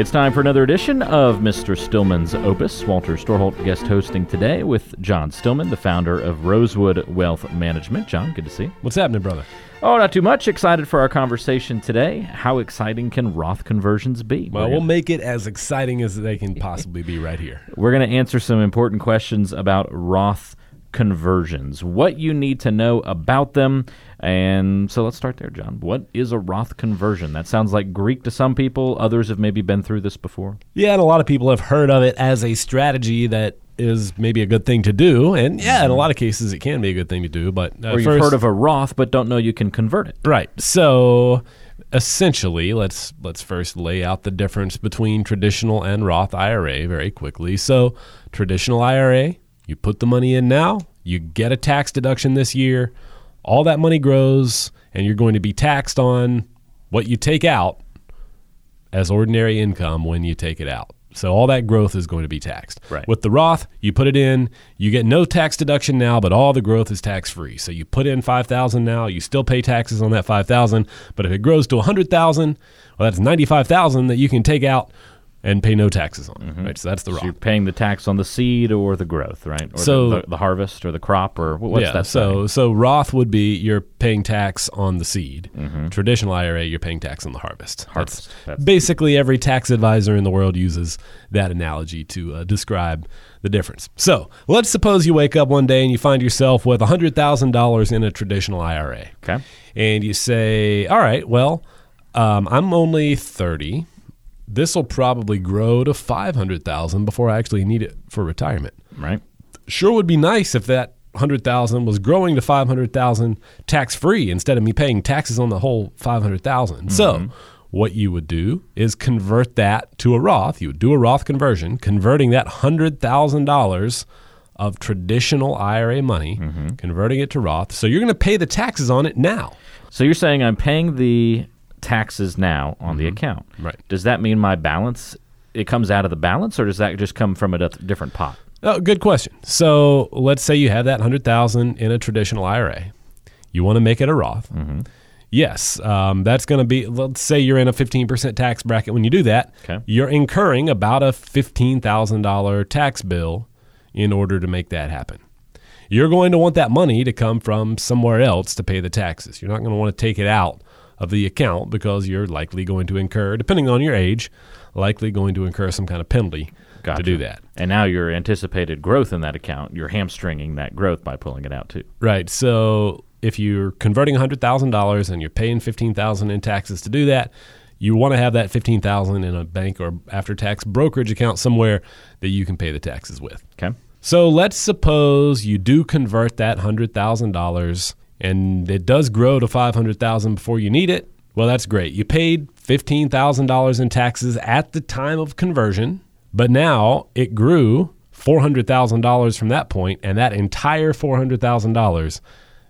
It's time for another edition of Mr. Stillman's Opus. Walter Storholt guest hosting today with John Stillman, the founder of Rosewood Wealth Management. John, good to see you. What's happening, brother? Oh, not too much. Excited for our conversation today. How exciting can Roth conversions be? Well, We're we'll make it as exciting as they can possibly be right here. We're going to answer some important questions about Roth conversions, what you need to know about them. And so let's start there, John. What is a Roth conversion? That sounds like Greek to some people. Others have maybe been through this before. Yeah, and a lot of people have heard of it as a strategy that is maybe a good thing to do. And yeah, in a lot of cases, it can be a good thing to do. But uh, Or you've first- heard of a Roth but don't know you can convert it. Right. So essentially, let's let's first lay out the difference between traditional and Roth IRA very quickly. So traditional IRA, you put the money in now, you get a tax deduction this year, all that money grows, and you're going to be taxed on what you take out as ordinary income when you take it out. So all that growth is going to be taxed. Right. With the Roth, you put it in, you get no tax deduction now, but all the growth is tax free. So you put in 5,000 now, you still pay taxes on that 5,000, but if it grows to 100,000, well that's 95,000 that you can take out and pay no taxes on. Right? So that's the So you're paying the tax on the seed or the growth, right? Or So- the, the, the harvest or the crop or wh- what's yeah, that? so say? so Roth would be you're paying tax on the seed. Traditional IRA, you're paying tax on the harvest. Mm-hmm. Harvest. That's That's- basically every tax advisor in the world uses that analogy to uh, describe the difference. So let's suppose you wake up one day and you find yourself with hundred thousand dollars in a traditional IRA, Okay. and you say, "All right, well, um, I'm only thirty. This will probably grow to five hundred thousand before I actually need it for retirement." Right. sure would be nice if that 100,000 was growing to 500,000 tax free instead of me paying taxes on the whole 500,000. So, mm-hmm. what you would do is convert that to a Roth. You would do a Roth conversion, converting that $100,000 of traditional IRA money, mm-hmm. converting it to Roth. So, you're going to pay the taxes on it now. So you're saying I'm paying the taxes now on the account. Mm-hmm. Right. Does that mean my balance it comes out of the balance or does that just come from a different pot? Oh, good question. So let's say you have that hundred thousand in a traditional IRA. You want to make it a Roth. Yes, um, that's going to be. Let's say you're in a fifteen percent tax bracket. When you do that, Okay. you're incurring about a fifteen thousand dollar tax bill in order to make that happen. You're going to want that money to come from somewhere else to pay the taxes. You're not going to want to take it out of the account because you're likely going to incur, depending on your age, likely going to incur some kind of penalty Gotcha. to do that. And now your anticipated growth in that account, you're hamstringing that growth by pulling it out too. Right. So if you're converting hundred thousand dollars and you're paying fifteen thousand in taxes to do that, you want to have that fifteen thousand in a bank or after tax brokerage account somewhere that you can pay the taxes with. Okay. So let's suppose you do convert that hundred thousand dollars and it does grow to five hundred thousand before you need it. Well, that's great. You paid fifteen thousand dollars in taxes at the time of conversion, but now it grew four hundred thousand dollars from that point, and that entire four hundred thousand dollars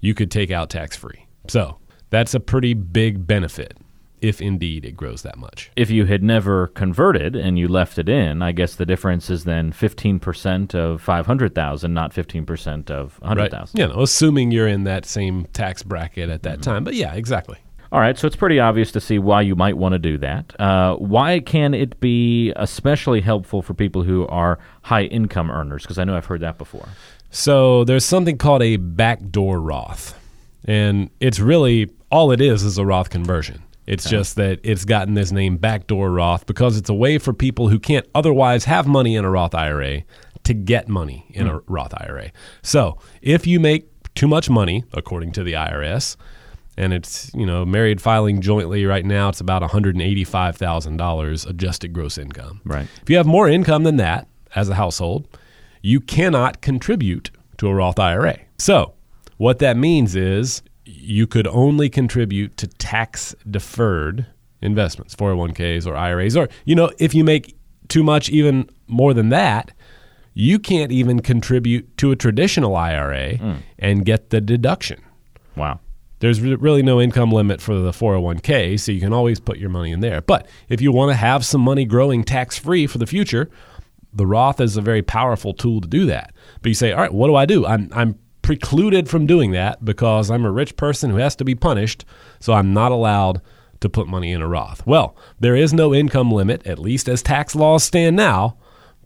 you could take out tax free. So that's a pretty big benefit if indeed it grows that much. If you had never converted and you left it in, I guess the difference is then 15% of 500,000, not 15% of 100,000. You know, assuming you're in that same tax bracket at that time. But yeah, exactly. All right, so it's pretty obvious to see why you might want to do that. Uh, why can it be especially helpful for people who are high income earners? Because I know I've heard that before. So there's something called a backdoor Roth. And it's really all it is is a Roth conversion. It's just that it's gotten this name backdoor Roth because it's a way for people who can't otherwise have money in a Roth IRA to get money in a hmm. Roth IRA. So if you make too much money, according to the IRS, and it's you know married filing jointly right now, it's about one hundred and eighty-five thousand dollars adjusted gross income. Right. If you have more income than that as a household, you cannot contribute to a Roth IRA. So, what that means is you could only contribute to tax deferred investments, 401ks or IRAs, or, you know, if you make too much, even more than that, you can't even contribute to a traditional IRA hmm. and get the deduction. Wow. There's really no income limit for the 401k, so you can always put your money in there. But if you want to have some money growing tax free for the future, the Roth is a very powerful tool to do that. But you say, all right, what do I do? I'm, I'm precluded from doing that because I'm a rich person who has to be punished, so I'm not allowed to put money in a Roth? Well, there is no income limit, at least as tax laws stand now.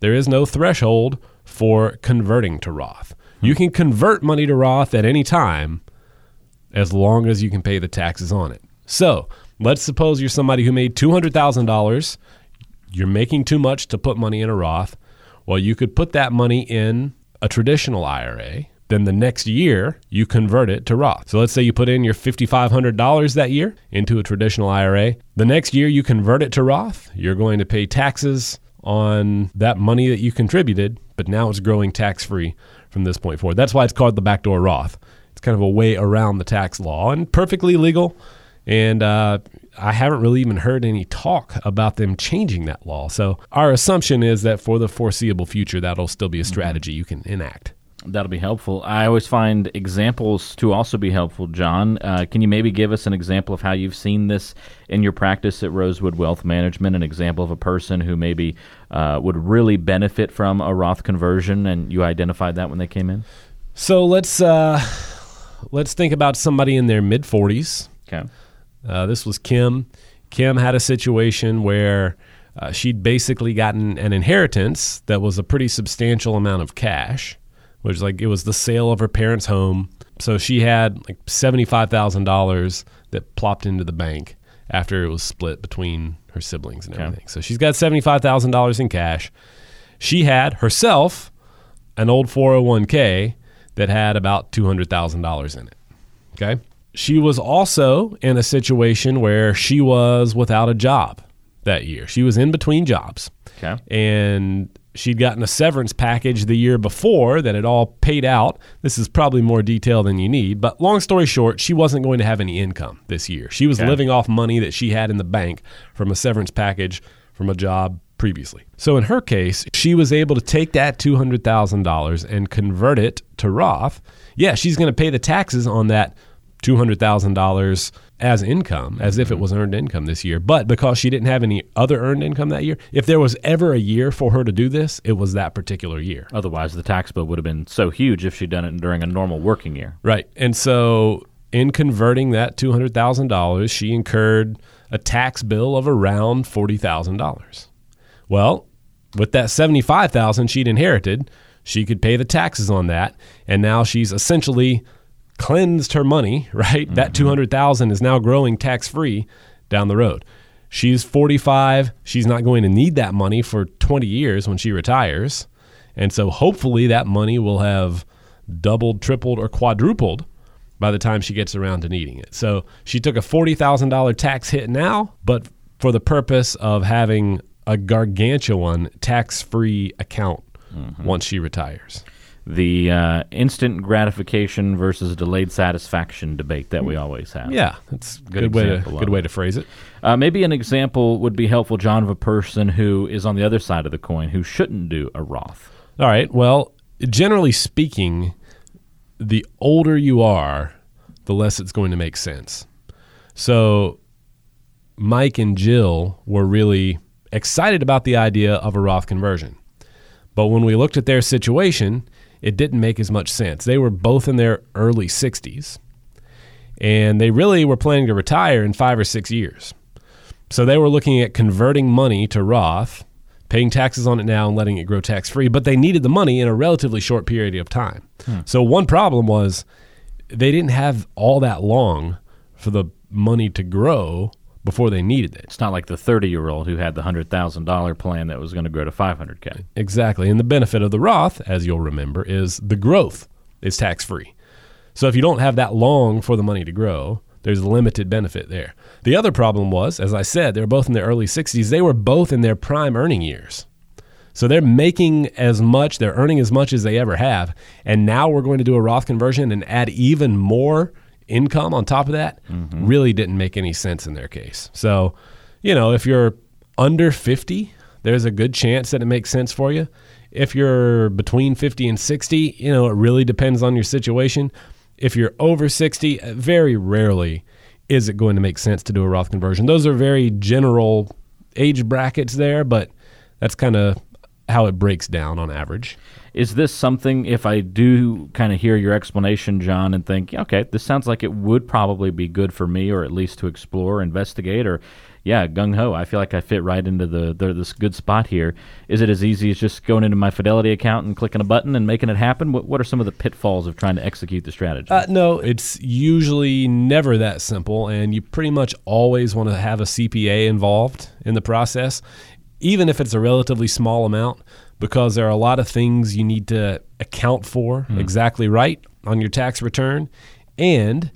There is no threshold for converting to Roth. You can convert money to Roth at any time as long as you can pay the taxes on it. So let's suppose you're somebody who made $200,000. You're making too much to put money in a Roth. Well, you could put that money in a traditional IRA. Then the next year, you convert it to Roth. So let's say you put in your $5,500 that year into a traditional IRA. The next year, you convert it to Roth. You're going to pay taxes on that money that you contributed, but now it's growing tax free from this point forward. That's why it's called the backdoor Roth. It's kind of a way around the tax law and perfectly legal. And uh, I haven't really even heard any talk about them changing that law. So our assumption is that for the foreseeable future, that'll still be a strategy you can enact. That'll be helpful. I always find examples to also be helpful, John. Uh, can you maybe give us an example of how you've seen this in your practice at Rosewood Wealth Management? An example of a person who maybe uh, would really benefit from a Roth conversion, and you identified that when they came in. So let's uh, let's think about somebody in their mid forties. Okay. Uh, this was Kim. Kim had a situation where uh, she'd basically gotten an inheritance that was a pretty substantial amount of cash which like it was the sale of her parents' home. So she had like seventy-five thousand dollars that plopped into the bank after it was split between her siblings and everything. So she's got seventy-five thousand dollars in cash. She had herself an old 401k that had about two hundred thousand dollars in it. Okay. She was also in a situation where she was without a job that year. She was in between jobs. Okay. And she'd gotten a severance package the year before that had all paid out. This is probably more detail than you need, but long story short, she wasn't going to have any income this year. She was Okay. living off money that she had in the bank from a severance package from a job previously. So in her case, she was able to take that $200,000 and convert it to Roth. Yeah, she's going to pay the taxes on that $200,000 as income, as if it mm-hmm. was earned income this year. But because she didn't have any other earned income that year, if there was ever a year for her to do this, it was that particular year. Otherwise, the tax bill would have been so huge if she'd done it during a normal working year. Right. And so in converting that $200,000, she incurred a tax bill of around $40,000. Well, with that 75,000 she'd inherited, she could pay the taxes on that, and now she's essentially cleansed her money, right? That mm-hmm. 200,000 is now growing tax-free down the road. She's 45, she's not going to need that money for 20 years when she retires. And so hopefully that money will have doubled, tripled, or quadrupled by the time she gets around to needing it. So she took a $40,000 tax hit now, but for the purpose of having a gargantuan tax free account mm-hmm. once she retires. The uh, instant gratification versus delayed satisfaction debate that we always have. Yeah, that's a Good good, way to good way to phrase it. Uh, maybe an example would be helpful, John, of a person who is on the other side of the coin who shouldn't do a Roth. All right. Well, generally speaking, the older you are, the less it's going to make sense. So, Mike and Jill were really excited about the idea of a Roth conversion. But when we looked at their situation, it didn't make as much sense. They were both in their early 60s, and they really were planning to retire in five or six years. So they were looking at converting money to Roth, paying taxes on it now and letting it grow tax free, but they needed the money in a relatively short period of time. Hmm. So one problem was they didn't have all that long for the money to grow before they needed it. It's not like the 30 year old who had the $100,000 plan that was going to grow to 500K. Exactly. And the benefit of the Roth, as you'll remember, is the growth is tax free. So if you don't have that long for the money to grow, there's a limited benefit there. The other problem was, as I said, they're both in their early 60s. They were both in their prime earning years. So they're making as much, they're earning as much as they ever have. And now we're going to do a Roth conversion and add even more income on top of that. Really didn't make any sense in their case. So, you know, if you're under 50, there's a good chance that it makes sense for you. If you're between 50 and 60, you know, it really depends on your situation. If you're over 60, uh, very rarely is it going to make sense to do a Roth conversion. Those are very general age brackets there, but that's kind of how it breaks down on average. Is this something, if I do kind of hear your explanation, John, and think, okay, this sounds like it would probably be good for me, or at least to explore, investigate, or yeah, gung ho. I feel like I fit right into the, the this good spot here. Is it as easy as just going into my Fidelity account and clicking a button and making it happen? What What are some of the pitfalls of trying to execute the strategy? Uh, no, it's usually never that simple, and you pretty much always want to have a CPA involved in the process, even if it's a relatively small amount because there are a lot of things you need to account for mm. exactly right on your tax return. And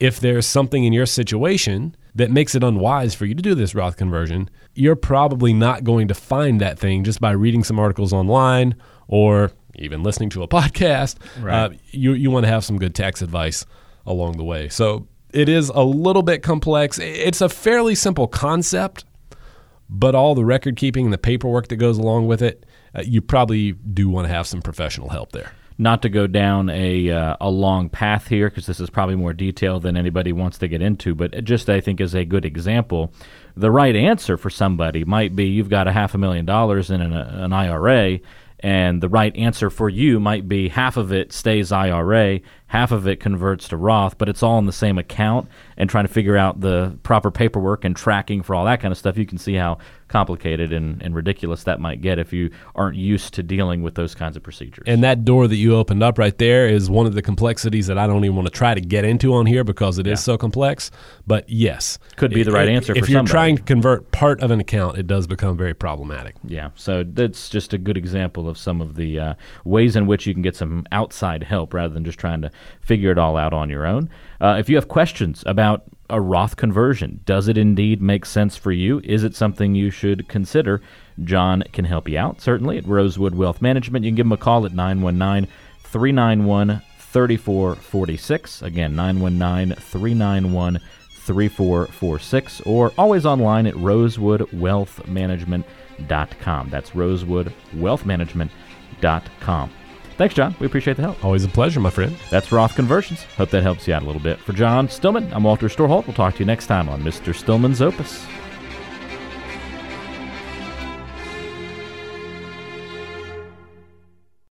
if there's something in your situation that makes it unwise for you to do this Roth conversion, you're probably not going to find that thing just by reading some articles online or even listening to a podcast. Right. Uh, you you want to have some good tax advice along the way. So it is a little bit complex. It's a fairly simple concept, but all the record keeping and the paperwork that goes along with it uh, you probably do want to have some professional help there. Not to go down a uh, a long path here because this is probably more detailed than anybody wants to get into, but just I think is a good example. The right answer for somebody might be you've got a half a million dollars in an, an IRA and the right answer for you might be half of it stays IRA, half of it converts to Roth, but it's all in the same account and trying to figure out the proper paperwork and tracking for all that kind of stuff. You can see how complicated and, and ridiculous that might get if you aren't used to dealing with those kinds of procedures. And that door that you opened up right there is one of the complexities that I don't even want to try to get into on here because it yeah. is so complex. But yes, could be the right answer. If you're somebody. trying to convert part of an account, it does become very problematic. Yeah, so that's just a good example of some of the uh, ways in which you can get some outside help rather than just trying to figure it all out on your own. Uh, if you have questions about a Roth conversion. Does it indeed make sense for you? Is it something you should consider? John can help you out, certainly, at Rosewood Wealth Management. You can give him a call at 919 391 3446. Again, 919 391 3446, or always online at rosewoodwealthmanagement.com. That's rosewoodwealthmanagement.com. Thanks, John. We appreciate the help. Always a pleasure, my friend. That's Roth Conversions. Hope that helps you out a little bit. For John Stillman, I'm Walter Storholt. We'll talk to you next time on Mr. Stillman's Opus.